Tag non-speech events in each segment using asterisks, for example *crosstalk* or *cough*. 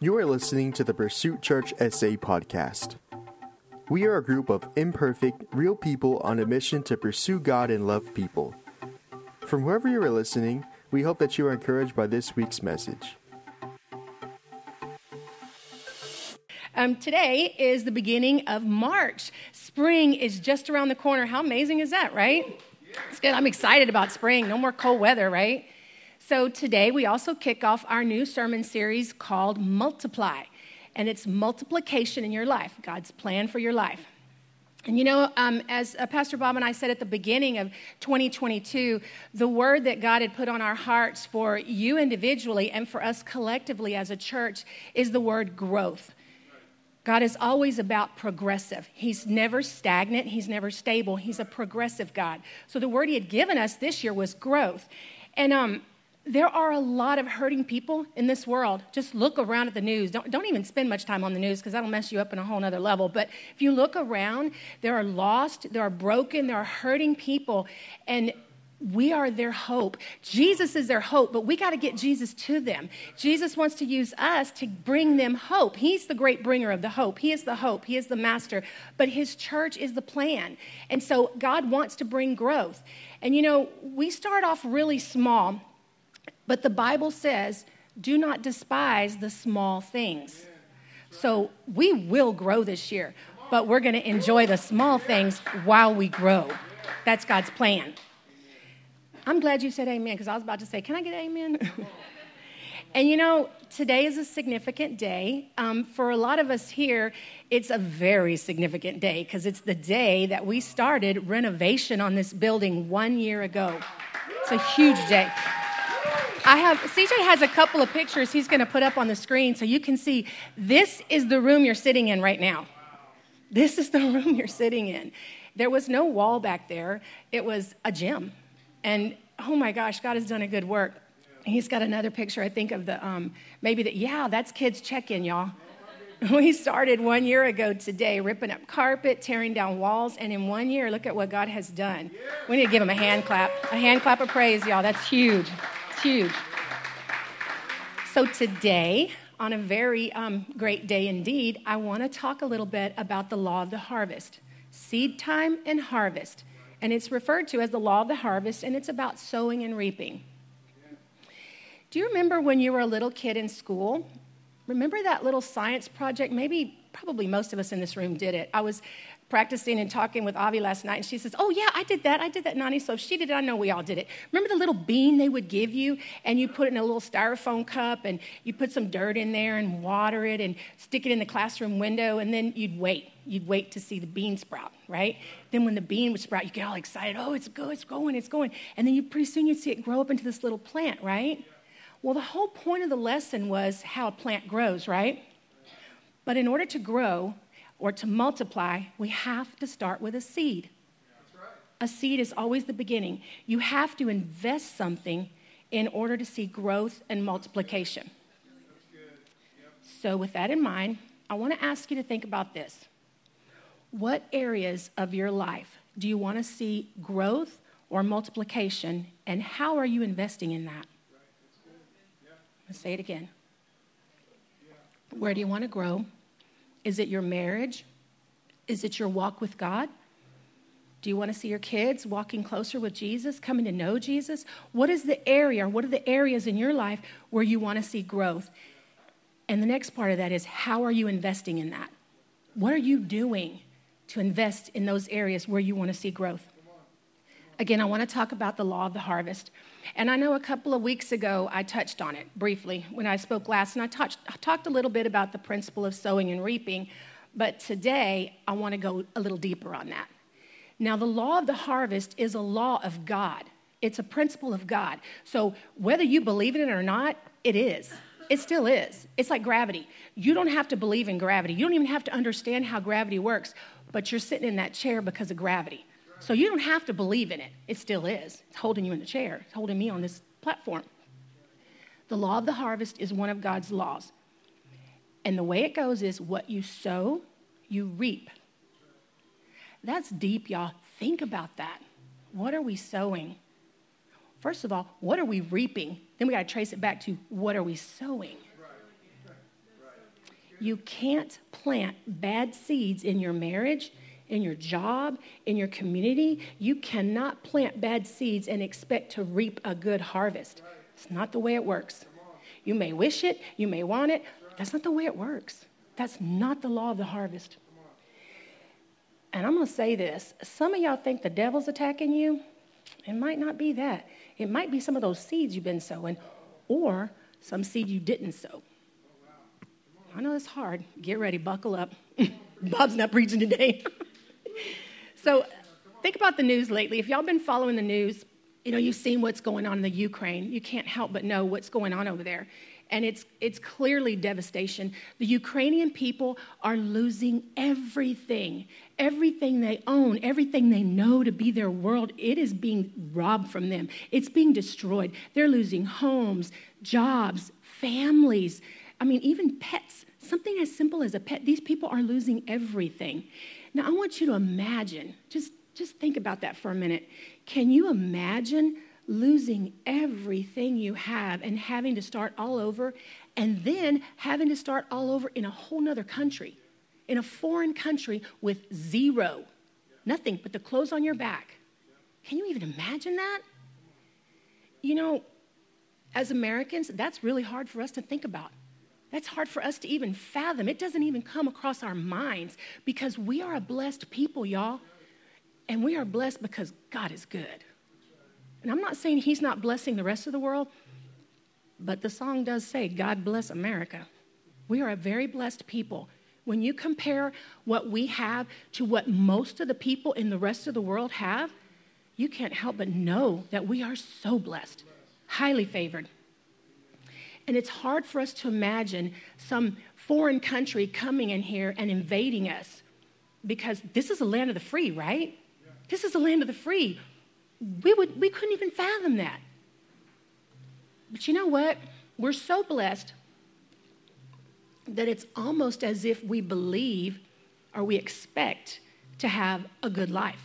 You are listening to the Pursuit Church SA podcast. We are a group of imperfect, real people on a mission to pursue God and love people. From wherever you are listening, we hope that you are encouraged by this week's message. Um, today is the beginning of March. Spring is just around the corner. How amazing is that, right? It's good. I'm excited about spring. No more cold weather, right? So today we also kick off our new sermon series called Multiply, and it's multiplication in your life, God's plan for your life. And you know, um, as uh, Pastor Bob and I said at the beginning of 2022, the word that God had put on our hearts for you individually and for us collectively as a church is the word growth. God is always about progressive. He's never stagnant, He's never stable. He's a progressive God. So the word He had given us this year was growth. And um, there are a lot of hurting people in this world. Just look around at the news. Don't, don't even spend much time on the news because that'll mess you up in a whole other level. But if you look around, there are lost, there are broken, there are hurting people, and we are their hope. Jesus is their hope, but we got to get Jesus to them. Jesus wants to use us to bring them hope. He's the great bringer of the hope. He is the hope. He is the master, but his church is the plan. And so God wants to bring growth. And you know, we start off really small but the Bible says, do not despise the small things. So we will grow this year, but we're going to enjoy the small things while we grow. That's God's plan. I'm glad you said amen because I was about to say, can I get amen? *laughs* and you know, today is a significant day. Um, for a lot of us here, it's a very significant day because it's the day that we started renovation on this building one year ago. It's a huge day. I have, CJ has a couple of pictures he's going to put up on the screen so you can see this is the room you're sitting in right now. This is the *laughs* room you're sitting in. There was no wall back there, it was a gym. And oh my gosh, God has done a good work. He's got another picture, I think, of the, um, maybe that, yeah, that's kids' check in, y'all. *laughs* We started one year ago today, ripping up carpet, tearing down walls, and in one year, look at what God has done. We need to give him a hand clap. A hand clap of praise, y'all. That's huge huge. So, today, on a very um, great day indeed, I want to talk a little bit about the law of the harvest seed time and harvest. And it's referred to as the law of the harvest, and it's about sowing and reaping. Do you remember when you were a little kid in school? Remember that little science project? Maybe, probably most of us in this room did it. I was practicing and talking with Avi last night, and she says, Oh, yeah, I did that. I did that, Nani. So if she did it, I know we all did it. Remember the little bean they would give you, and you put it in a little styrofoam cup, and you put some dirt in there and water it and stick it in the classroom window, and then you'd wait. You'd wait to see the bean sprout, right? Then when the bean would sprout, you get all excited. Oh, it's good, it's going, it's going. And then you pretty soon you'd see it grow up into this little plant, right? Well, the whole point of the lesson was how a plant grows, right? But in order to grow, or to multiply, we have to start with a seed. A seed is always the beginning. You have to invest something in order to see growth and multiplication. So, with that in mind, I want to ask you to think about this. What areas of your life do you want to see growth or multiplication, and how are you investing in that? Let's say it again. Where do you want to grow? Is it your marriage? Is it your walk with God? Do you want to see your kids walking closer with Jesus, coming to know Jesus? What is the area, what are the areas in your life where you want to see growth? And the next part of that is how are you investing in that? What are you doing to invest in those areas where you want to see growth? Again, I want to talk about the law of the harvest. And I know a couple of weeks ago I touched on it briefly when I spoke last, and I, I talked a little bit about the principle of sowing and reaping. But today I want to go a little deeper on that. Now, the law of the harvest is a law of God, it's a principle of God. So, whether you believe in it or not, it is. It still is. It's like gravity. You don't have to believe in gravity. You don't even have to understand how gravity works, but you're sitting in that chair because of gravity. So you don't have to believe in it. It still is. It's holding you in the chair, it's holding me on this platform. The law of the harvest is one of God's laws. And the way it goes is what you sow, you reap. That's deep, y'all. Think about that. What are we sowing? First of all, what are we reaping? Then we got to trace it back to what are we sowing? You can't plant bad seeds in your marriage, in your job, in your community. You cannot plant bad seeds and expect to reap a good harvest. It's not the way it works. You may wish it, you may want it. That's not the way it works. That's not the law of the harvest. And I'm going to say this some of y'all think the devil's attacking you. It might not be that. It might be some of those seeds you've been sowing, or some seed you didn't sow. I know it's hard. Get ready, buckle up. *laughs* Bob's not preaching today. *laughs* *laughs* so, think about the news lately. If y'all been following the news, you know, you've seen what's going on in the Ukraine. You can't help but know what's going on over there and it's, it's clearly devastation. The Ukrainian people are losing everything, everything they own, everything they know to be their world. It is being robbed from them, it's being destroyed. They're losing homes, jobs, families. I mean, even pets. Something as simple as a pet. These people are losing everything. Now, I want you to imagine, just, just think about that for a minute. Can you imagine losing everything you have and having to start all over, and then having to start all over in a whole nother country, in a foreign country with zero, nothing but the clothes on your back. Can you even imagine that? You know, as Americans, that's really hard for us to think about. That's hard for us to even fathom. It doesn't even come across our minds because we are a blessed people, y'all. And we are blessed because God is good. And I'm not saying he's not blessing the rest of the world, but the song does say, God bless America. We are a very blessed people. When you compare what we have to what most of the people in the rest of the world have, you can't help but know that we are so blessed, highly favored. And it's hard for us to imagine some foreign country coming in here and invading us because this is a land of the free, right? This is a land of the free we, would, we couldn't even fathom that. But you know what? We're so blessed that it's almost as if we believe or we expect to have a good life.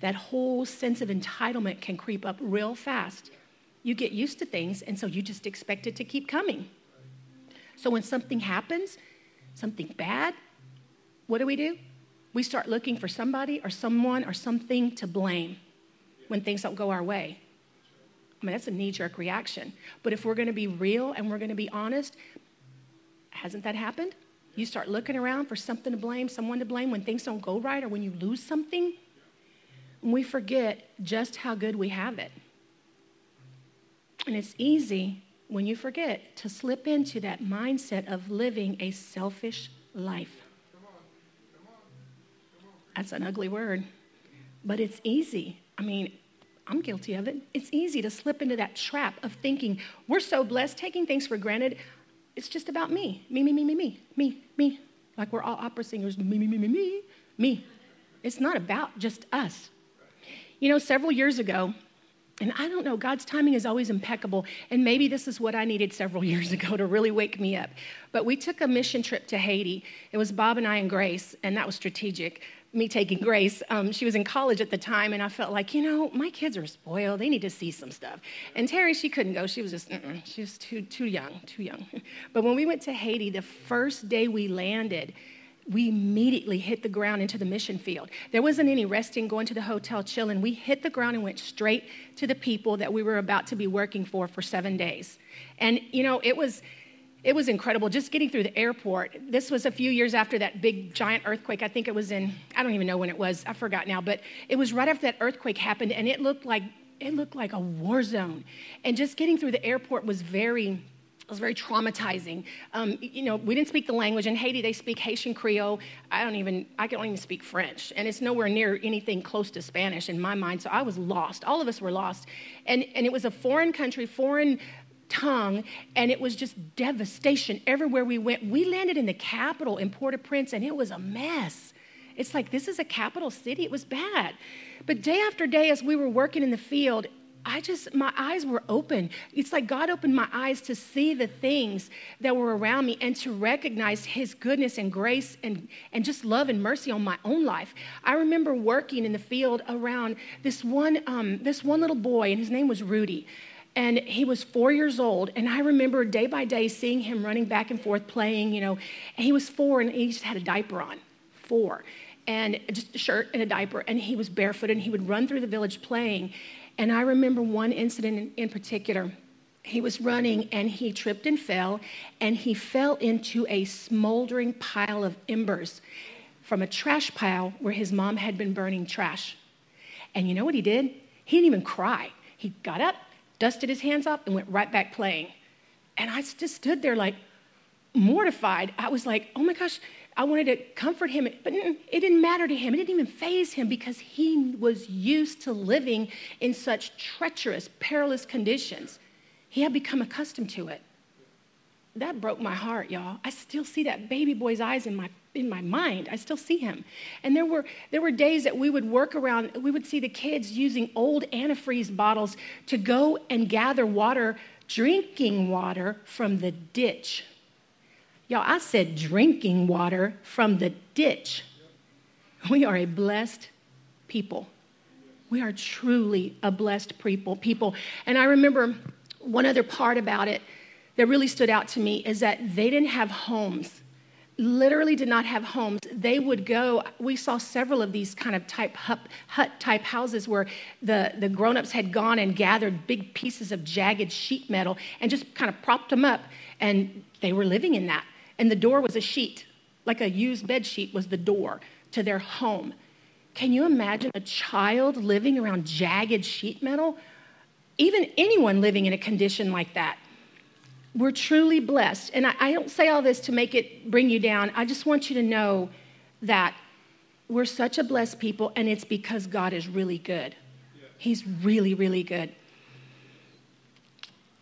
That whole sense of entitlement can creep up real fast. You get used to things, and so you just expect it to keep coming. So when something happens, something bad, what do we do? We start looking for somebody or someone or something to blame when things don't go our way. I mean, that's a knee jerk reaction. But if we're going to be real and we're going to be honest, hasn't that happened? You start looking around for something to blame, someone to blame when things don't go right or when you lose something. And we forget just how good we have it. And it's easy when you forget to slip into that mindset of living a selfish life. That's an ugly word, but it's easy. I mean, I'm guilty of it. It's easy to slip into that trap of thinking we're so blessed, taking things for granted. It's just about me. Me, me, me, me, me, me, me. Like we're all opera singers. Me, me, me, me, me, me. It's not about just us. You know, several years ago, and I don't know, God's timing is always impeccable. And maybe this is what I needed several *laughs* years ago to really wake me up. But we took a mission trip to Haiti. It was Bob and I and Grace, and that was strategic me taking Grace. Um, she was in college at the time, and I felt like, you know, my kids are spoiled. They need to see some stuff. And Terry, she couldn't go. She was just, she was too, too young, too young. *laughs* But when we went to Haiti, the first day we landed, we immediately hit the ground into the mission field. There wasn't any resting, going to the hotel, chilling. We hit the ground and went straight to the people that we were about to be working for for seven days. And, you know, it was it was incredible just getting through the airport. This was a few years after that big giant earthquake. I think it was in, I don't even know when it was, I forgot now, but it was right after that earthquake happened and it looked like it looked like a war zone. And just getting through the airport was very it was very traumatizing. Um, you know, we didn't speak the language. In Haiti, they speak Haitian Creole. I don't even, I don't even speak French. And it's nowhere near anything close to Spanish in my mind. So I was lost. All of us were lost. And, and it was a foreign country, foreign tongue, and it was just devastation everywhere we went. We landed in the capital in Port au Prince, and it was a mess. It's like, this is a capital city. It was bad. But day after day, as we were working in the field, I just, my eyes were open. It's like God opened my eyes to see the things that were around me and to recognize His goodness and grace and, and just love and mercy on my own life. I remember working in the field around this one, um, this one little boy, and his name was Rudy. And he was four years old. And I remember day by day seeing him running back and forth playing, you know. And he was four and he just had a diaper on. Four. And just a shirt and a diaper. And he was barefoot and he would run through the village playing. And I remember one incident in, in particular. He was running and he tripped and fell, and he fell into a smoldering pile of embers from a trash pile where his mom had been burning trash. And you know what he did? He didn't even cry. He got up, dusted his hands off, and went right back playing. And I just stood there like mortified. I was like, oh my gosh, I wanted to comfort him, but it didn't matter to him. It didn't even faze him because he was used to living in such treacherous, perilous conditions. He had become accustomed to it. That broke my heart, y'all. I still see that baby boy's eyes in my in my mind. I still see him. And there were, there were days that we would work around, we would see the kids using old antifreeze bottles to go and gather water, drinking water from the ditch. Y'all, I said drinking water from the ditch. We are a blessed people. We are truly a blessed people. People, and I remember one other part about it that really stood out to me is that they didn't have homes literally did not have homes. They would go, we saw several of these kind of type hut, type houses where the, the grown-ups had gone and gathered big pieces of jagged sheet metal and just kind of propped them up and they were living in that. And the door was a sheet, like a used bed sheet was the door to their home. Can you imagine a child living around jagged sheet metal? Even anyone living in a condition like that we're truly blessed. And I, I, don't say all this to make it bring you down. I just want you to know that we're such a blessed people, and it's because God is really good. He's really, really good.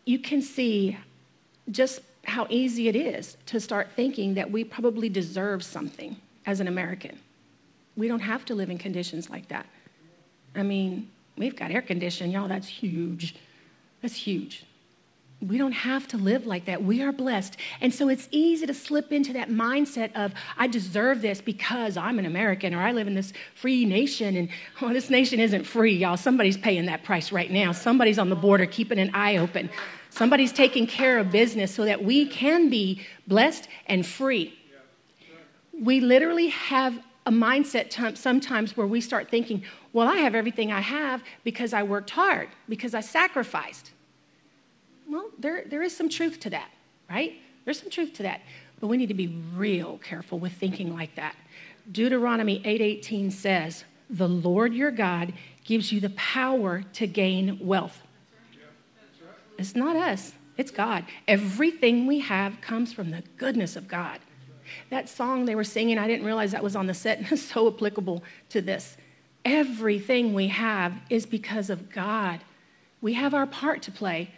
You can see just how easy it is to start thinking that we probably deserve something as an American. We don't have to live in conditions like that. I mean, we've got air conditioning, y'all, that's huge. That's huge. We don't have to live like that. We are blessed. And so it's easy to slip into that mindset of, I deserve this because I'm an American or I live in this free nation. And oh, this nation isn't free, y'all. Somebody's paying that price right now. Somebody's on the border keeping an eye open. Somebody's taking care of business so that we can be blessed and free. We literally have a mindset sometimes where we start thinking, well, I have everything I have because I worked hard, because I sacrificed. Well, there, there is some truth to that, right? There's some truth to that. But we need to be real careful with thinking like that. Deuteronomy 8:18 says, "The Lord your God gives you the power to gain wealth." It's not us, it's God. Everything we have comes from the goodness of God. That song they were singing, I didn't realize that was on the set, and *laughs* it's so applicable to this. Everything we have is because of God. We have our part to play,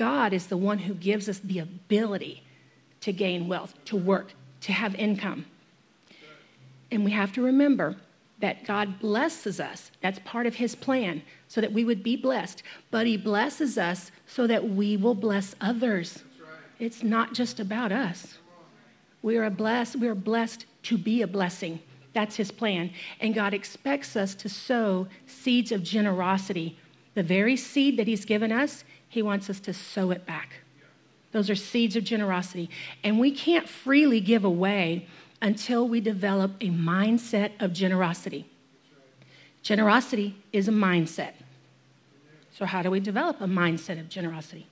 God is the one who gives us the ability to gain wealth, to work, to have income. And we have to remember that God blesses us. That's part of His plan, so that we would be blessed. But He blesses us so that we will bless others. It's not just about us. We are blessed. We are blessed to be a blessing. That's His plan. And God expects us to sow seeds of generosity. The very seed that He's given us, he wants us to sow it back. Those are seeds of generosity. And we can't freely give away until we develop a mindset of generosity. Generosity is a mindset. So, how do we develop a mindset of generosity?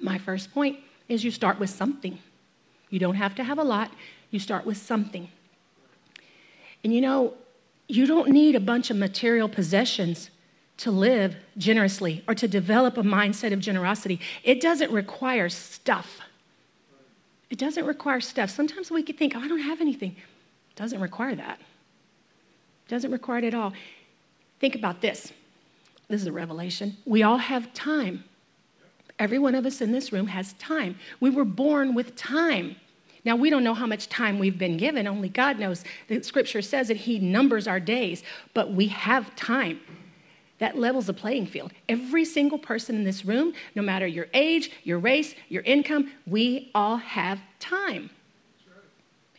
My first point is you start with something. You don't have to have a lot, you start with something. And you know, you don't need a bunch of material possessions to live generously or to develop a mindset of generosity. It doesn't require stuff. It doesn't require stuff. Sometimes we could think, oh, I don't have anything. It doesn't require that. It doesn't require it at all. Think about this. This is a revelation. We all have time. Every one of us in this room has time. We were born with time. Now, we don't know how much time we've been given, only God knows. The scripture says that He numbers our days, but we have time that levels the playing field. Every single person in this room, no matter your age, your race, your income, we all have time.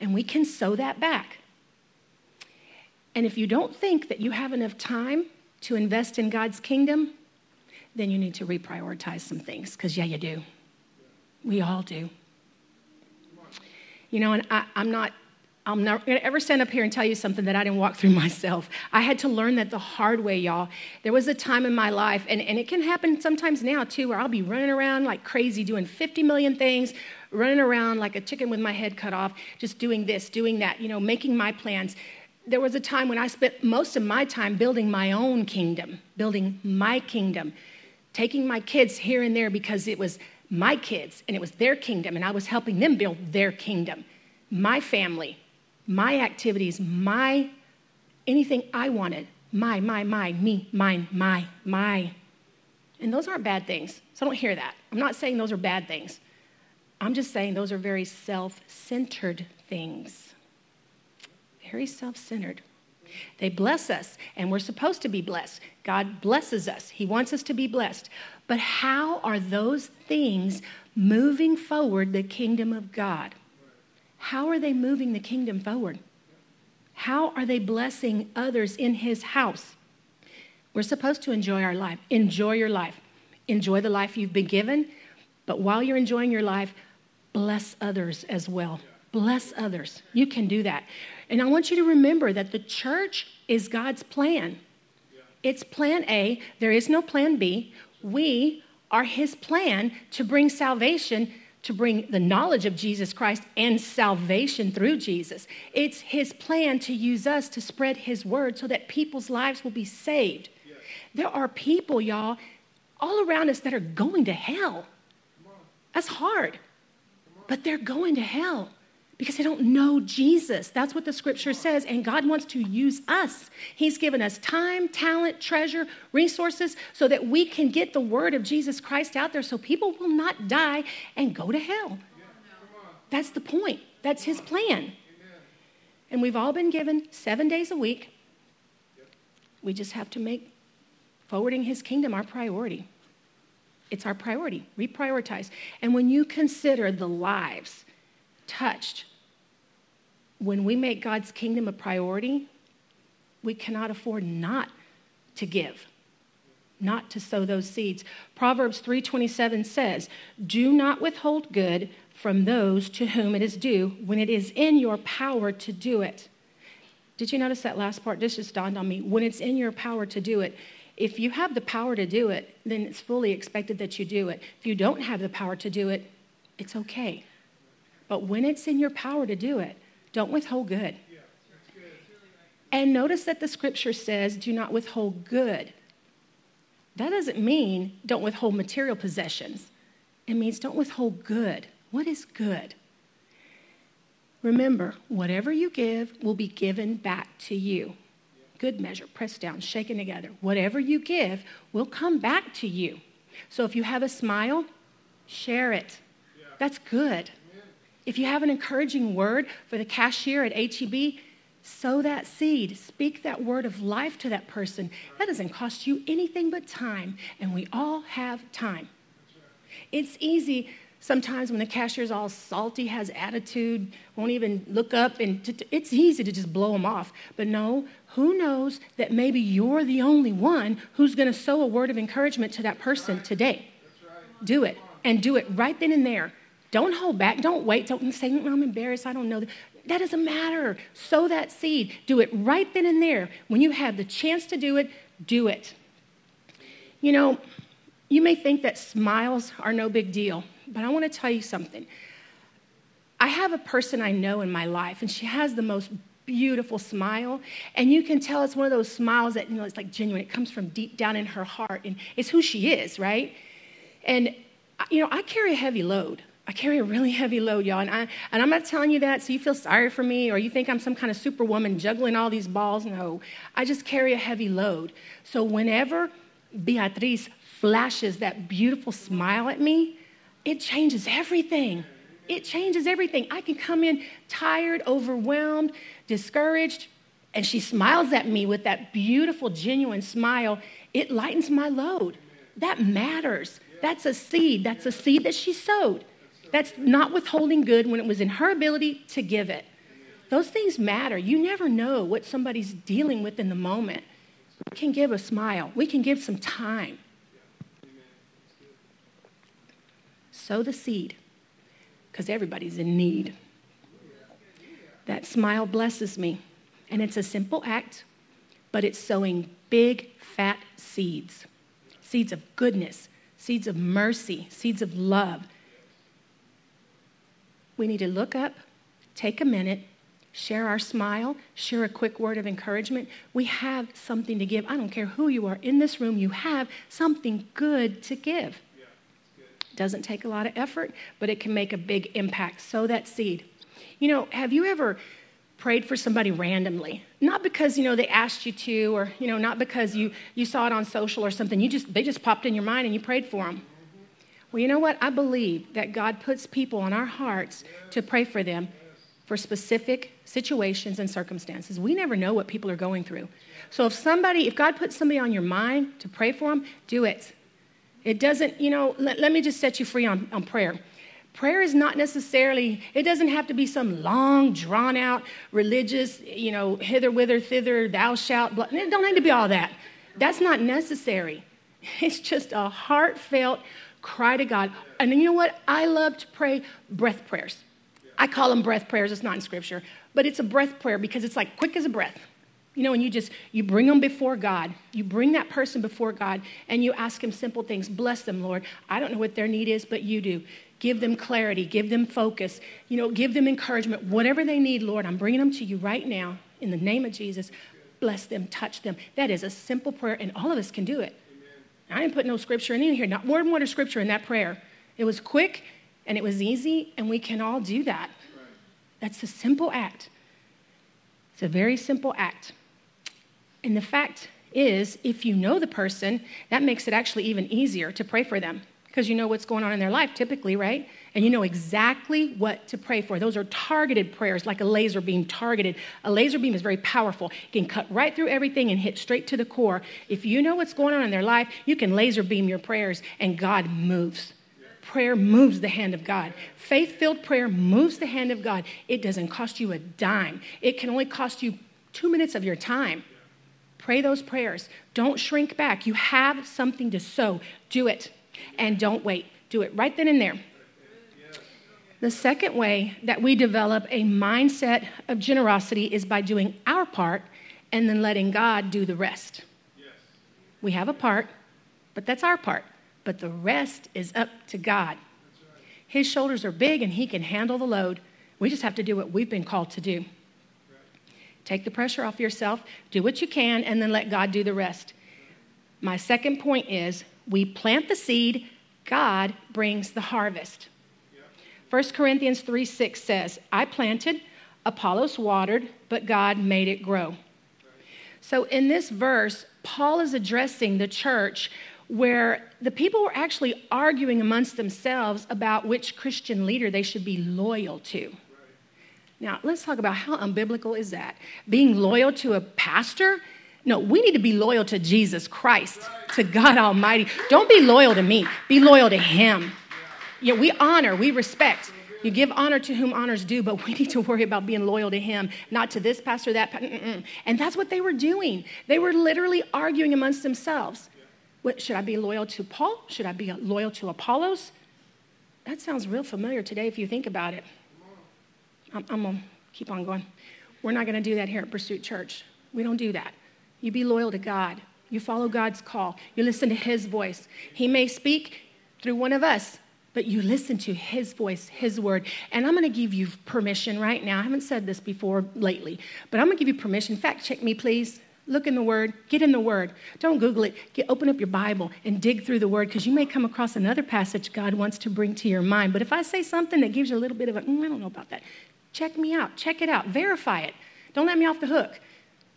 And we can sow that back. And if you don't think that you have enough time to invest in God's kingdom, then you need to reprioritize some things, because, yeah, you do. We all do. You know, and I, am not. I'm not going to ever stand up here and tell you something that I didn't walk through *laughs* myself. I had to learn that the hard way, y'all. There was a time in my life, and, and it can happen sometimes now too, where I'll be running around like crazy, doing 50 million things, running around like a chicken with my head cut off, just doing this, doing that, you know, making my plans. There was a time when I spent most of my time building my own kingdom, building my kingdom, taking my kids here and there because it was my kids and it was their kingdom, and I was helping them build their kingdom, my family, my activities, my anything I wanted. My, my, my, me, mine, my, my. And those aren't bad things. So don't hear that. I'm not saying those are bad things. I'm just saying those are very self centered things. Very self centered. They bless us, and we're supposed to be blessed. God blesses us, He wants us to be blessed. But how are those things moving forward the kingdom of God? How are they moving the kingdom forward? How are they blessing others in His house? We're supposed to enjoy our life. Enjoy your life. Enjoy the life you've been given. But while you're enjoying your life, bless others as well. Bless others. You can do that. And I want you to remember that the church is God's plan. It's plan A. There is no plan B. We are His plan to bring salvation, to bring the knowledge of Jesus Christ and salvation through Jesus. It's His plan to use us to spread His word so that people's lives will be saved. There are people, y'all, all around us that are going to hell. That's hard, but they're going to hell because they don't know Jesus. That's what the scripture says. And God wants to use us. He's given us time, talent, treasure, resources so that we can get the word of Jesus Christ out there so people will not die and go to hell. That's the point. That's his plan. And we've all been given seven days a week. We just have to make forwarding his kingdom our priority. It's our priority. Reprioritize. And when you consider the lives touched when we make God's kingdom a priority, we cannot afford not to give not to sow those seeds. Proverbs 3.27 says do not withhold good from those to whom it is due when it is in your power to do it. Did you notice that last part? This just dawned on me. When it's in your power to do it if you have the power to do it then it's fully expected that you do it. If you don't have the power to do it it's okay. But when it's in your power to do it don't withhold good. And notice that the scripture says, do not withhold good. That doesn't mean don't withhold material possessions. It means don't withhold good. What is good? Remember, whatever you give will be given back to you. Good measure, pressed down, shaken together. Whatever you give will come back to you. So if you have a smile, share it. That's good. If you have an encouraging word for the cashier at HEB, sow that seed. Speak that word of life to that person. That doesn't cost you anything but time, and we all have time. It's easy sometimes when the cashier's all salty, has attitude, won't even look up, and t- t- it's easy to just blow them off. But no, who knows that maybe you're the only one who's going to sow a word of encouragement to that person today? Do it, and do it right then and there. Don't hold back. Don't wait. Don't say, mm, I'm embarrassed. I don't know. That doesn't matter. Sow that seed. Do it right then and there. When you have the chance to do it, do it. You know, you may think that smiles are no big deal, but I want to tell you something. I have a person I know in my life, and she has the most beautiful smile. And you can tell it's one of those smiles that, you know, it's like genuine. It comes from deep down in her heart, and it's who she is, right? And, you know, I carry a heavy load. I carry a really heavy load, y'all. And, I, and I'm not telling you that so you feel sorry for me or you think I'm some kind of superwoman juggling all these balls. No, I just carry a heavy load. So whenever Beatriz flashes that beautiful smile at me, it changes everything. It changes everything. I can come in tired, overwhelmed, discouraged, and she smiles at me with that beautiful, genuine smile. It lightens my load. That matters. That's a seed. That's a seed that she sowed. That's not withholding good when it was in her ability to give it. Those things matter. You never know what somebody's dealing with in the moment. We can give a smile, we can give some time. sow the seed because everybody's in need. That smile blesses me. And it's a simple act, but it's sowing big, fat seeds seeds of goodness, seeds of mercy, seeds of love. We need to look up, take a minute, share our smile, share a quick word of encouragement. We have something to give. I don't care who you are in this room, you have something good to give. Doesn't take a lot of effort, but it can make a big impact. Sow that seed. You know, have you ever prayed for somebody randomly not because you know they asked you to or you know not because you you saw it on social or something you just they just popped in your mind and you prayed for them well you know what i believe that god puts people on our hearts to pray for them for specific situations and circumstances we never know what people are going through so if somebody if god puts somebody on your mind to pray for them do it it doesn't you know let, let me just set you free on, on prayer Prayer is not necessarily, it doesn't have to be some long, drawn out, religious, you know, hither, whither, thither, thou shalt. Blah. It don't need to be all that. That's not necessary. *laughs* It's just a heartfelt cry to God. And you know what? I love to pray breath prayers. I call them breath prayers. It's not in scripture, but it's a breath prayer because it's like quick as a breath. You know, and you just you bring them before God. You bring that person before God and you ask him simple things. Bless them, Lord. I don't know what their need is, but you do. Give them clarity, give them focus, you know, give them encouragement. Whatever they need, Lord, I'm bringing them to you right now in the name of Jesus. Bless them, touch them. That is a simple prayer, and all of us can do it. I didn't put no scripture in here, not more than one scripture in that prayer. It was quick and it was easy, and we can all do that. That's a simple act. It's a very simple act. And the fact is, if you know the person, that makes it actually even easier to pray for them because you know what's going on in their life typically, right? And you know exactly what to pray for. Those are targeted prayers, like a laser beam targeted. A laser beam is very powerful. It can cut right through everything and hit straight to the core. If you know what's going on in their life, you can laser beam your prayers, and God moves. Prayer moves the hand of God. Faith filled prayer moves the hand of God. It doesn't cost you a dime, it can only cost you two minutes of your time. Pray those prayers. Don't shrink back. You have something to sow. Do it and don't wait. Do it right then and there. The second way that we develop a mindset of generosity is by doing our part and then letting God do the rest. We have a part, but that's our part. But the rest is up to God. His shoulders are big and He can handle the load. We just have to do what we've been called to do. Take the pressure off yourself, do what you can, and then let God do the rest. My second point is we plant the seed, God brings the harvest. 1 Corinthians 3 6 says, I planted, Apollos watered, but God made it grow. So in this verse, Paul is addressing the church where the people were actually arguing amongst themselves about which Christian leader they should be loyal to. Now, let's talk about how unbiblical is that? Being loyal to a pastor no, we need to be loyal to Jesus Christ, to God Almighty. Don't be loyal to me, be loyal to Him. Yeah, we honor, we respect. You give honor to whom honors due, but we need to worry about being loyal to Him, not to this pastor, that. Mm-mm. And that's what they were doing. They were literally arguing amongst themselves. What, should I be loyal to Paul? Should I be loyal to Apollos? That sounds real familiar today if you think about it. I'm, I'm going to keep on going. We're not going to do that here at Pursuit Church. We don't do that. You be loyal to God. You follow God's call. You listen to His voice. He may speak through one of us, but you listen to His voice, His word. And I'm going to give you permission right now. I haven't said this before lately, but I'm going to give you permission. Fact check me, please. Look in the Word. Get in the Word. Don't Google it. Get, open up your Bible and dig through the Word because you may come across another passage God wants to bring to your mind. But if I say something that gives you a little bit of a, mm, I don't know about that, check me out. Check it out. Verify it. Don't let me off the hook.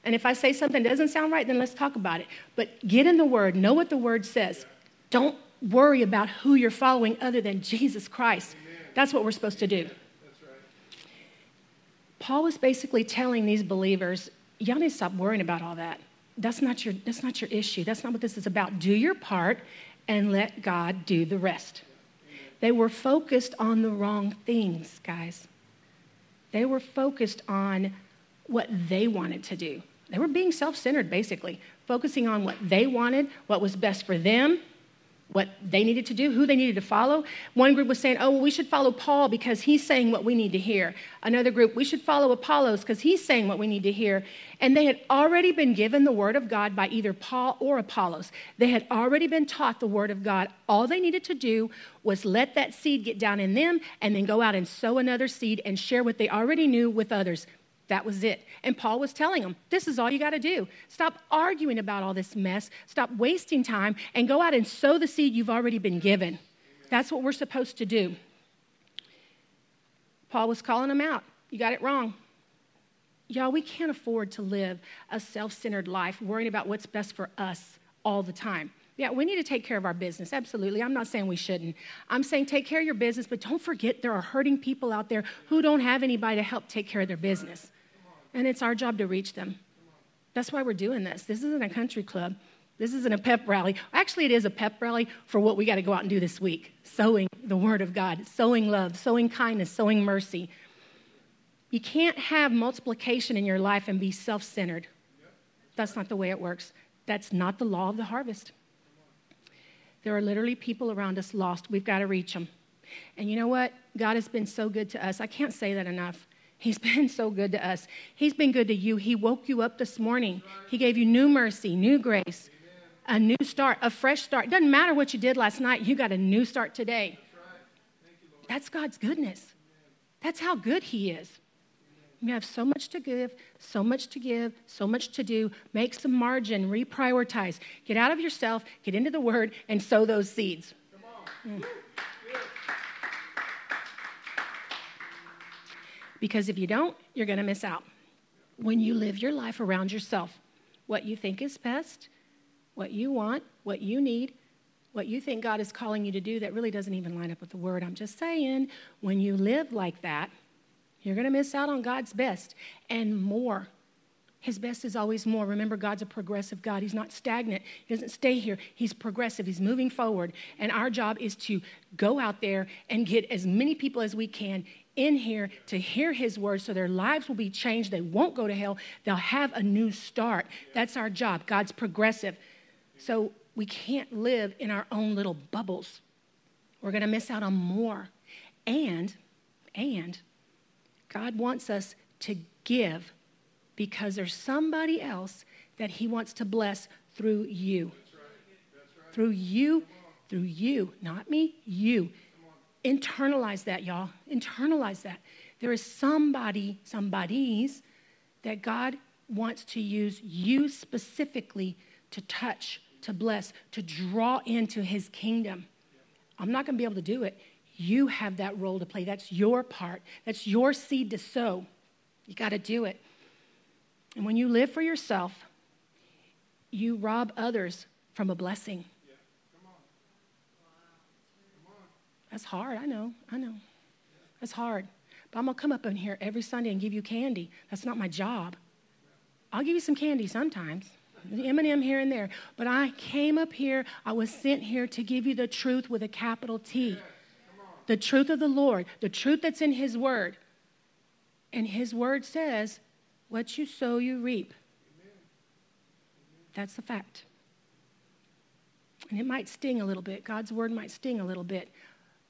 And if I say something that doesn't sound right, then let's talk about it. But get in the Word, know what the Word says. Don't worry about who you're following other than Jesus Christ. Amen. That's what we're supposed to do. Paul was basically telling these believers, y'all need to stop worrying about all that. That's not your, that's not your issue. That's not what this is about. Do your part and let God do the rest. They were focused on the wrong things, guys. They were focused on what they wanted to do. They were being self centered, basically, focusing on what they wanted, what was best for them, what they needed to do, who they needed to follow. One group was saying, oh, well, we should follow Paul because he's saying what we need to hear. Another group, we should follow Apollos because he's saying what we need to hear. And they had already been given the word of God by either Paul or Apollos. They had already been taught the word of God. All they needed to do was let that seed get down in them and then go out and sow another seed and share what they already knew with others. That was it. And Paul was telling them, this is all you got to do. Stop arguing about all this mess. Stop wasting time and go out and sow the seed you've already been given. That's what we're supposed to do. Paul was calling them out. You got it wrong. Y'all, we can't afford to live a self centered life worrying about what's best for us all the time. Yeah, we need to take care of our business. Absolutely. I'm not saying we shouldn't. I'm saying take care of your business, but don't forget there are hurting people out there who don't have anybody to help take care of their business and it's our job to reach them. That's why we're doing this. This isn't a country club. This isn't a pep rally. Actually, it is a pep rally for what we got to go out and do this week sowing the Word of God, sowing love, sowing kindness, sowing mercy. You can't have multiplication in your life and be self centered. That's not the way it works. That's not the law of the harvest. There are literally people around us lost. We've got to reach them. And you know what? God has been so good to us. I can't say that enough. He's *laughs* been so good to us. He's been good to you. He woke you up this morning. He gave you new mercy, new grace, a new start, a fresh start. Doesn't matter what you did last night, you got a new start today. That's God's goodness. That's how good He is. You have so much to give, so much to give, so much to do. Make some margin, reprioritize. Get out of yourself, get into the Word, and sow those seeds. Mm. Because if you don't, you're going to miss out. When you live your life around yourself, what you think is best, what you want, what you need, what you think God is calling you to do that really doesn't even line up with the word. I'm just saying, when you live like that, you're going to miss out on God's best and more. His best is always more. Remember, God's a progressive God. He's not stagnant. He doesn't stay here. He's progressive. He's moving forward. And our job is to go out there and get as many people as we can in here to hear his word so their lives will be changed. They won't go to hell. They'll have a new start. That's our job. God's progressive. So we can't live in our own little bubbles. We're going to miss out on more. And, and, God wants us to give because there's somebody else that he wants to bless through you. That's right. That's right. Through you, through you, not me, you. Internalize that, y'all. Internalize that. There is somebody, somebody's that God wants to use you specifically to touch, to bless, to draw into his kingdom. I'm not going to be able to do it. You have that role to play. That's your part. That's your seed to sow. You got to do it. And when you live for yourself, you rob others from a blessing. That's hard. I know. I know. That's hard. But I'm going to come up in here every Sunday and give you candy. That's not my job. I'll give you some candy sometimes. M&M here and there. But I came up here, I was sent here to give you the truth with a capital T. The truth of the Lord, the truth that's in His Word. And His Word says, what you sow, you reap. That's the fact. And it might sting a little bit. God's Word might sting a little bit.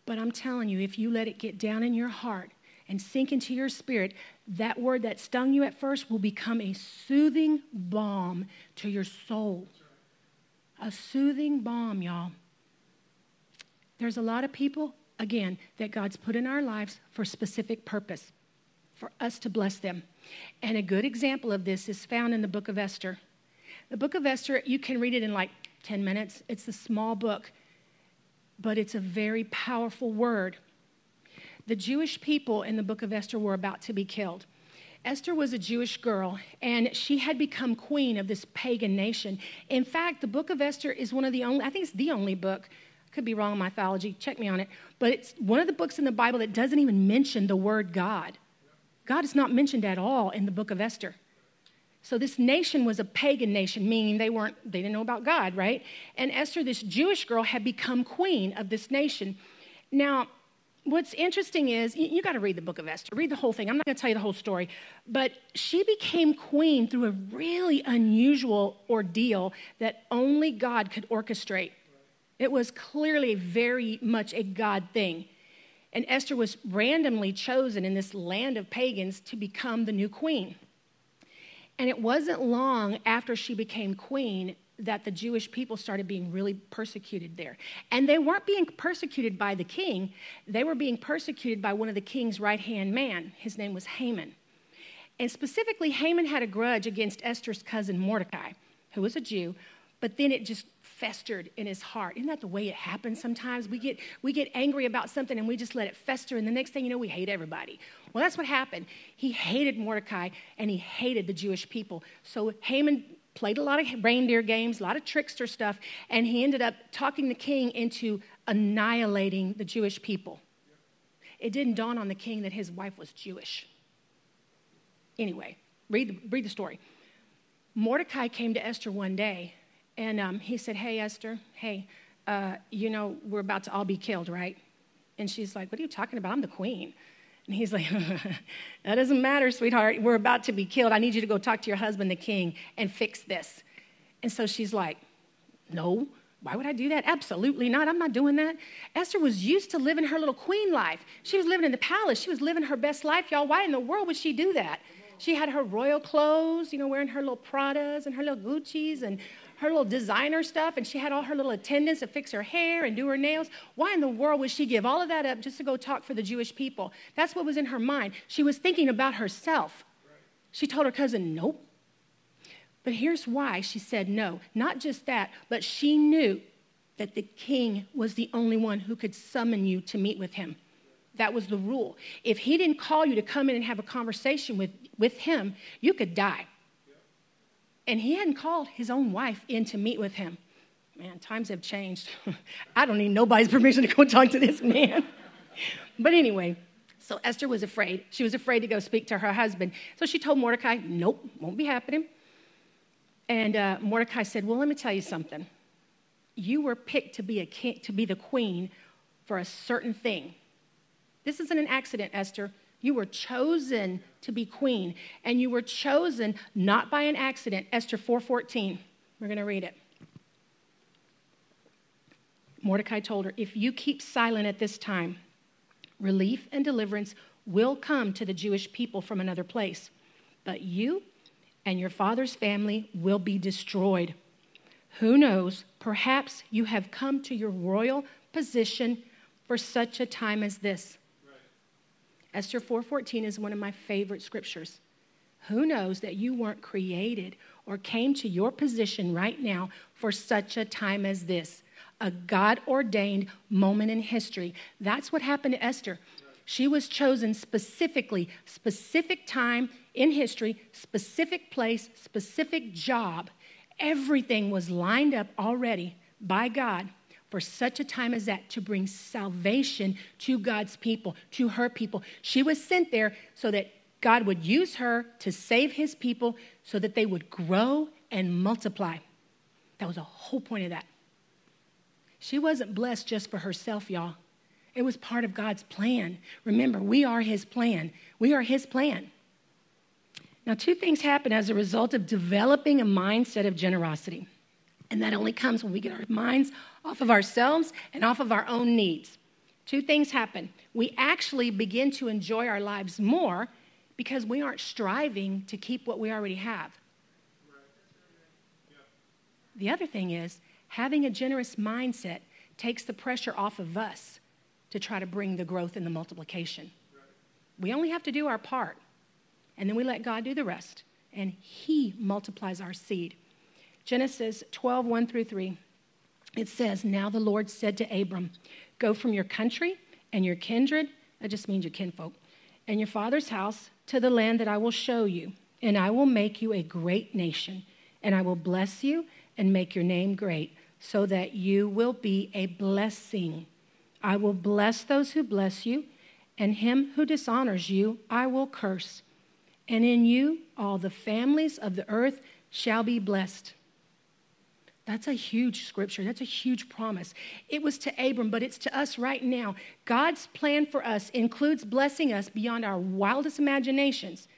But I'm telling you, if you let it get down in your heart and sink into your spirit, that word that stung you at first will become a soothing balm to your soul. A soothing balm, y'all. There's a lot of people, again, that God's put in our lives for specific purpose, for us to bless them. And a good example of this is found in the book of Esther. The book of Esther, you can read it in like 10 minutes. It's a small book but it's a very powerful word. The Jewish people in the book of Esther were about to be killed. Esther was a Jewish girl, and she had become queen of this pagan nation. In fact, the book of Esther is one of the only, I think it's the only book, could be wrong in my theology, check me on it, but it's one of the books in the Bible that doesn't even mention the word God. God is not mentioned at all in the book of Esther. So this nation was a pagan nation, meaning they weren't, they didn't know about God, right? And Esther, this Jewish girl, had become queen of this nation. Now, what's interesting is you, you got to read the book of Esther, read the whole thing. I'm not going to tell you the whole story, but she became queen through a really unusual ordeal that only God could orchestrate. It was clearly very much a God thing. And Esther was randomly chosen in this land of pagans to become the new queen. And it wasn't long after she became queen that the Jewish people started being really persecuted there. And they weren't being persecuted by the king, they were being persecuted by one of the king's right hand man. His name was Haman. And specifically, Haman had a grudge against Esther's cousin Mordecai, who was a Jew, but then it just festered in his heart. Isn't that the way it happens sometimes? We get, we get angry about something and we just let it fester, and the next thing you know, we hate everybody. Well, that's what happened. He hated Mordecai and he hated the Jewish people. So Haman played a lot of reindeer games, a lot of trickster stuff, and he ended up talking the king into annihilating the Jewish people. It didn't dawn on the king that his wife was Jewish. Anyway, read the, read the story. Mordecai came to Esther one day and um, he said, Hey, Esther, hey, uh, you know, we're about to all be killed, right? And she's like, What are you talking about? I'm the queen. And he's like, *laughs* That doesn't matter, sweetheart. We're about to be killed. I need you to go talk to your husband, the king, and fix this. And so she's like, No, why would I do that? Absolutely not. I'm not doing that. Esther was used to living her little queen life. She was living in the palace. She was living her best life, y'all. Why in the world would she do that? She had her royal clothes, you know, wearing her little Pradas and her little Gucci's and her little designer stuff, and she had all her little attendants to fix her hair and do her nails. Why in the world would she give all of that up just to go talk for the Jewish people? That's what was in her mind. She was thinking about herself. She told her cousin, Nope. But here's why she said no. Not just that, but she knew that the king was the only one who could summon you to meet with him. That was the rule. If he didn't call you to come in and have a conversation with, with him, you could die. And he hadn't called his own wife in to meet with him. Man, times have changed. *laughs* I don't need nobody's permission to go *laughs* talk to this man. *laughs* but anyway, so Esther was afraid. She was afraid to go speak to her husband. So she told Mordecai, Nope, won't be happening. And uh, Mordecai said, Well, let me tell you something. You were picked to be, a king, to be the queen for a certain thing. This isn't an accident, Esther. You were chosen to be queen, and you were chosen not by an accident. Esther 4:14. We're going to read it. Mordecai told her, "If you keep silent at this time, relief and deliverance will come to the Jewish people from another place, but you and your father's family will be destroyed. Who knows, perhaps you have come to your royal position for such a time as this." Esther 4:14 is one of my favorite scriptures. Who knows that you weren't created or came to your position right now for such a time as this? A God ordained moment in history. That's what happened to Esther. She was chosen specifically, specific time in history, specific place, specific job. Everything was lined up already by God for such a time as that to bring salvation to God's people, to her people. She was sent there so that God would use her to save his people so that they would grow and multiply. That was the whole point of that. She wasn't blessed just for herself, y'all. It was part of God's plan. Remember, we are his plan. We are his plan. Now, two things happen as a result of developing a mindset of generosity. And that only comes when we get our minds off of ourselves and off of our own needs. Two things happen. We actually begin to enjoy our lives more because we aren't striving to keep what we already have. The other thing is, having a generous mindset takes the pressure off of us to try to bring the growth and the multiplication. We only have to do our part, and then we let God do the rest, and He multiplies our seed. Genesis 12, 1 through 3. It says, Now the Lord said to Abram, Go from your country and your kindred, that just means your kinfolk, and your father's house to the land that I will show you, and I will make you a great nation, and I will bless you and make your name great, so that you will be a blessing. I will bless those who bless you, and him who dishonors you I will curse. And in you all the families of the earth shall be blessed. That's a huge scripture. That's a huge promise. It was to Abram, but it's to us right now. God's plan for us includes blessing us beyond our wildest imaginations,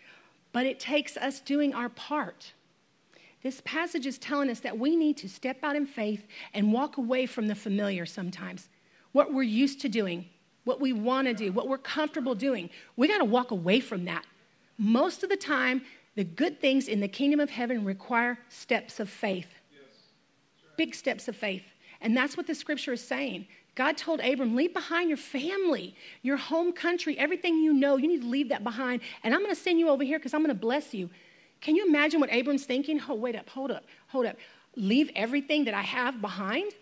but it takes us doing our part. This passage is telling us that we need to step out in faith and walk away from the familiar sometimes. What we're used to doing, what we want to do, what we're comfortable doing. We got to walk away from that. Most of the time, the good things in the kingdom of heaven require steps of faith. Big steps of faith. And that's what the scripture is saying. God told Abram, leave behind your family, your home country, everything you know. You need to leave that behind. And I'm going to send you over here because I'm going to bless you. Can you imagine what Abram's thinking? Oh, wait up, hold up, hold up. Leave everything that I have behind?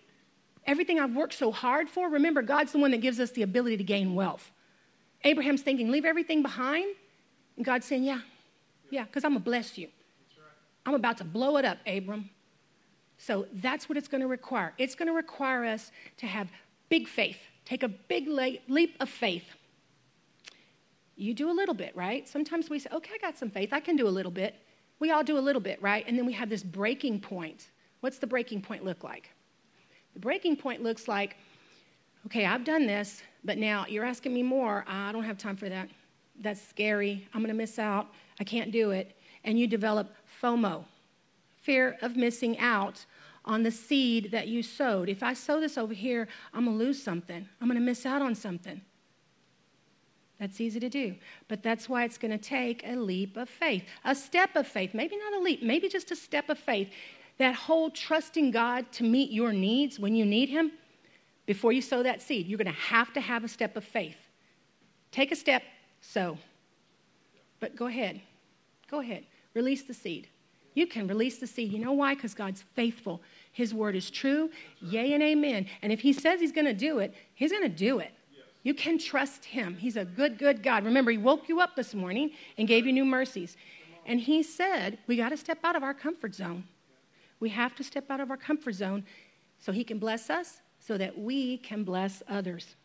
Everything I've worked so hard for? Remember, God's the one that gives us the ability to gain wealth. Abraham's thinking, leave everything behind? And God's saying, yeah, yeah, because I'm going to bless you. I'm about to blow it up, Abram. So that's what it's going to require. It's going to require us to have big faith, take a big leap of faith. You do a little bit, right? Sometimes we say, okay, I got some faith. I can do a little bit. We all do a little bit, right? And then we have this breaking point. What's the breaking point look like? The breaking point looks like, okay, I've done this, but now you're asking me more. I don't have time for that. That's scary. I'm going to miss out. I can't do it. And you develop FOMO, fear of missing out on the seed that you sowed. If I sow this over here, I'm going to lose something. I'm going to miss out on something. That's easy to do. But that's why it's going to take a leap of faith, a step of faith. Maybe not a leap, maybe just a step of faith. That whole trusting God to meet your needs when you need Him, before you sow that seed, you're going to have to have a step of faith. Take a step, sow. But go ahead. Go ahead. Release the seed. You can release the seed. You know why? Because God's faithful. His word is true, yea and amen. And if He says He's going to do it, He's going to do it. You can trust Him. He's a good, good God. Remember, He woke you up this morning and gave you new mercies. And He said, we got to step out of our comfort zone. We have to step out of our comfort zone so He can bless us, so that we can bless others.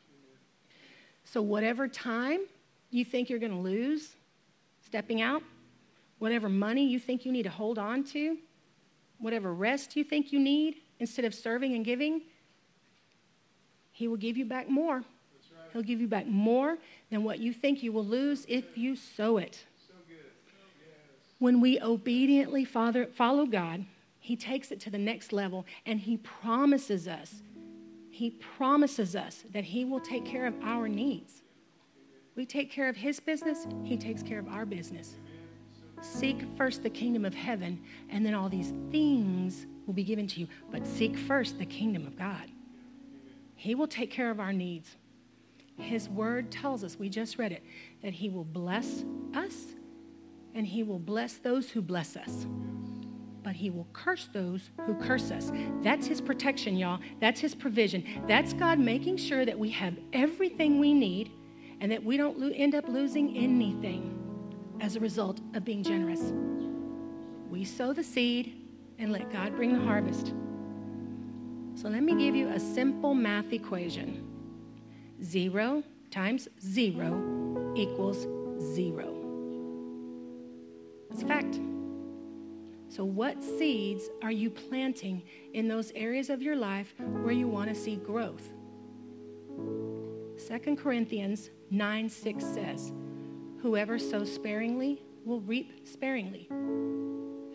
So, whatever time you think you're going to lose stepping out, whatever money you think you need to hold on to, whatever rest you think you need instead of serving and giving, He will give you back more. Right. He'll give you back more than what you think you will lose if you sow it. When we obediently father, follow God, He takes it to the next level and He promises us, He promises us that He will take care of our needs. We take care of His business, He takes care of our business. Seek first the kingdom of heaven, and then all these things will be given to you. But seek first the kingdom of God. He will take care of our needs. His word tells us, we just read it, that He will bless us and He will bless those who bless us. But He will curse those who curse us. That's His protection, y'all. That's His provision. That's God making sure that we have everything we need and that we don't lo- end up losing anything as a result of being generous. We sow the seed and let God bring the harvest. So let me give you a simple math equation zero times zero equals zero. That's a fact. So, what seeds are you planting in those areas of your life where you want to see growth? 2 Corinthians 9 6 says, Whoever sows sparingly will reap sparingly.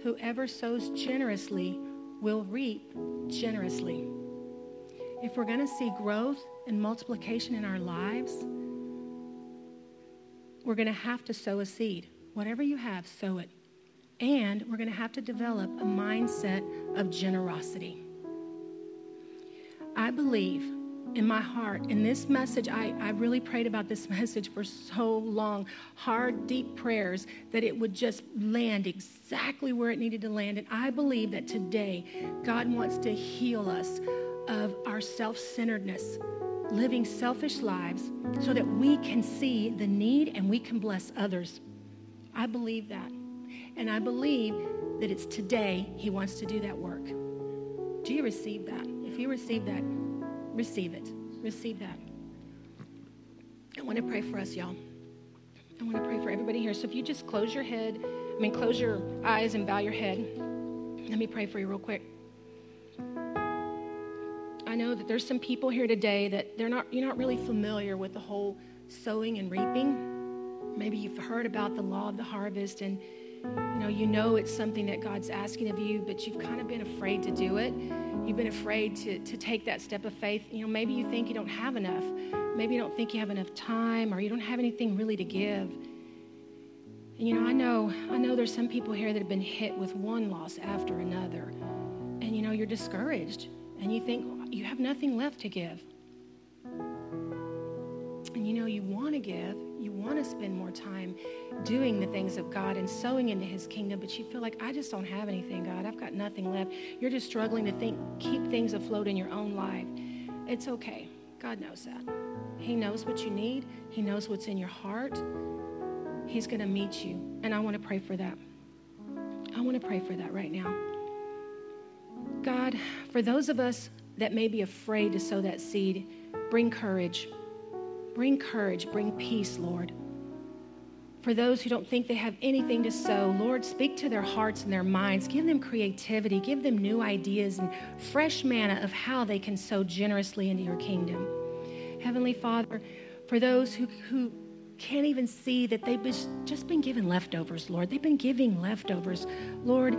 Whoever sows generously will reap generously. If we're going to see growth and multiplication in our lives, we're going to have to sow a seed. Whatever you have, sow it. And we're going to have to develop a mindset of generosity. I believe in my heart. In this message, I, I really prayed about this *laughs* message for so long. Hard, deep prayers that it would just land exactly where it needed to land. And I believe that today, God wants to heal us of our self centeredness, living selfish lives, so that we can see the need and we can bless others. I believe that. And I believe that it's today He wants to do that work. Do you receive that? If you receive that, receive it. Receive that. I want to pray for us, y'all. I want to pray for everybody here. So if you just close your head, I mean, close your eyes and bow your head. Let me pray for you real quick. I know that there's some people here today that they're not, you're not really familiar with the whole sowing and reaping. Maybe you've heard about the law of the harvest and you know, you know it's something that God's asking of you, but you've kind of been afraid to do it. You've been afraid to, to take that step of faith. You know, maybe you think you don't have enough. Maybe you don't think you have enough time or you don't have anything really to give. And you know, I know, I know there's some people here that have been hit with one loss after another. And you know, you're discouraged and you think you have nothing left to give. And you know, you want to give, want to spend more time doing the things of God and sowing into His kingdom, but you feel like, I just don't have anything, God. I've got nothing left. You're just struggling to think, keep things afloat in your own life. It's okay. God knows that. He knows what you need, He knows what's in your heart. He's going to meet you. And I want to pray for that. I want to pray for that right now. God, for those of us that may be afraid to sow that seed, bring courage. Bring courage. Bring peace, Lord. For those who don't think they have anything to sow, Lord, speak to their hearts and their minds. Give them creativity. Give them new ideas and fresh manna of how they can sow generously into your kingdom. Heavenly Father, for those who, who can't even see that they've just been given leftovers, Lord. They've been giving leftovers. Lord,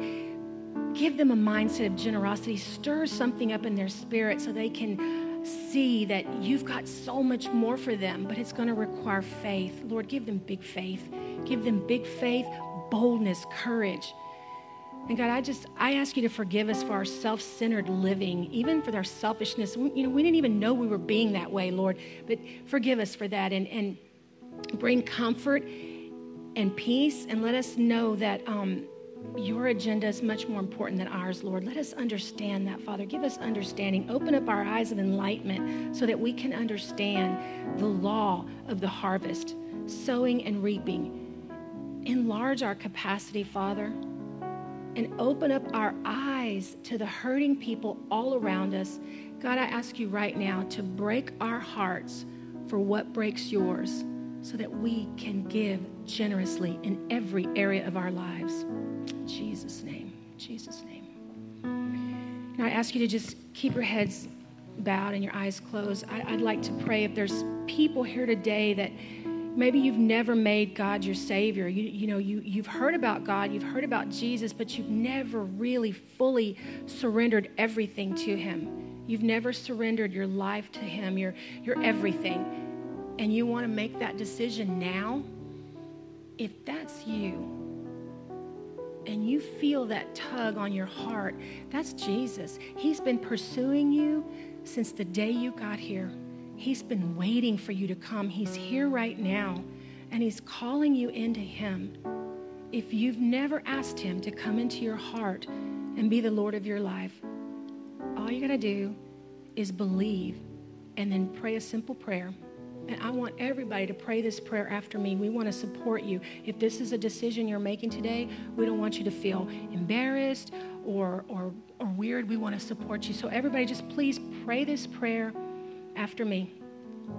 give them a mindset of generosity. Stir something up in their spirit so they can see that you've got so much more for them, but it's going to require faith. Lord, give them big faith. Give them big faith, boldness, courage. And God, I just I ask you to forgive us for our self-centered living, even for our selfishness. We, you know, we didn't even know we were being that way, Lord. But forgive us for that and and bring comfort and peace, and let us know that um, your agenda is much more important than ours, Lord. Let us understand that, Father. Give us understanding. Open up our eyes of enlightenment so that we can understand the law of the harvest, sowing and reaping. Enlarge our capacity, Father, and open up our eyes to the hurting people all around us. God, I ask you right now to break our hearts for what breaks yours so that we can give generously in every area of our lives. Jesus' name. Jesus' name. Now I ask you to just keep your heads bowed and your eyes closed. I, would like to pray if there's people here today that maybe you've never made God your Savior. You, you know, you, you've heard about God, you've heard about Jesus, but you've never really fully surrendered everything to Him. You've never surrendered your life to Him, your, your everything and you want to make that decision now, if that's you, and you feel that tug on your heart, that's Jesus. He's been pursuing you since the day you got here. He's been waiting for you to come. He's here right now, and He's calling you into Him. If you've never asked Him to come into your heart and be the Lord of your life, all you got to do is believe and then pray a simple prayer. And I want everybody to pray this prayer after me. We want to support you. If this is a decision you're making today, we don't want you to feel embarrassed or, or, or weird. We want to support you. So, everybody, just please pray this prayer after me.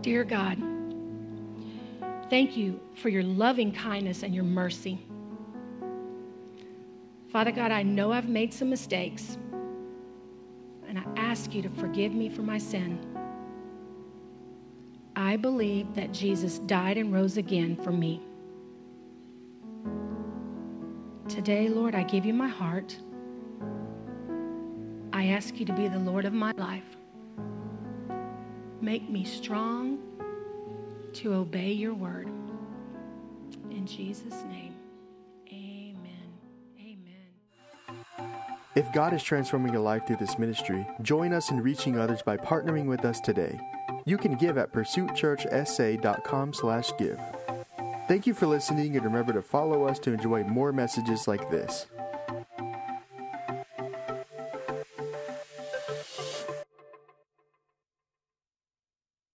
Dear God, thank you for your loving kindness and your mercy. Father God, I know I've made some mistakes, and I ask you to forgive me for my sin. I believe that Jesus died and rose again for me. Today, Lord, I give you my heart. I ask you to be the Lord of my life. Make me strong to obey your word. In Jesus' name, amen. Amen. If God is transforming your life through this ministry, join us in reaching others by partnering with us today. You can give at pursuitchurchsa.com slash give. Thank you for listening and remember to follow us to enjoy more messages like this.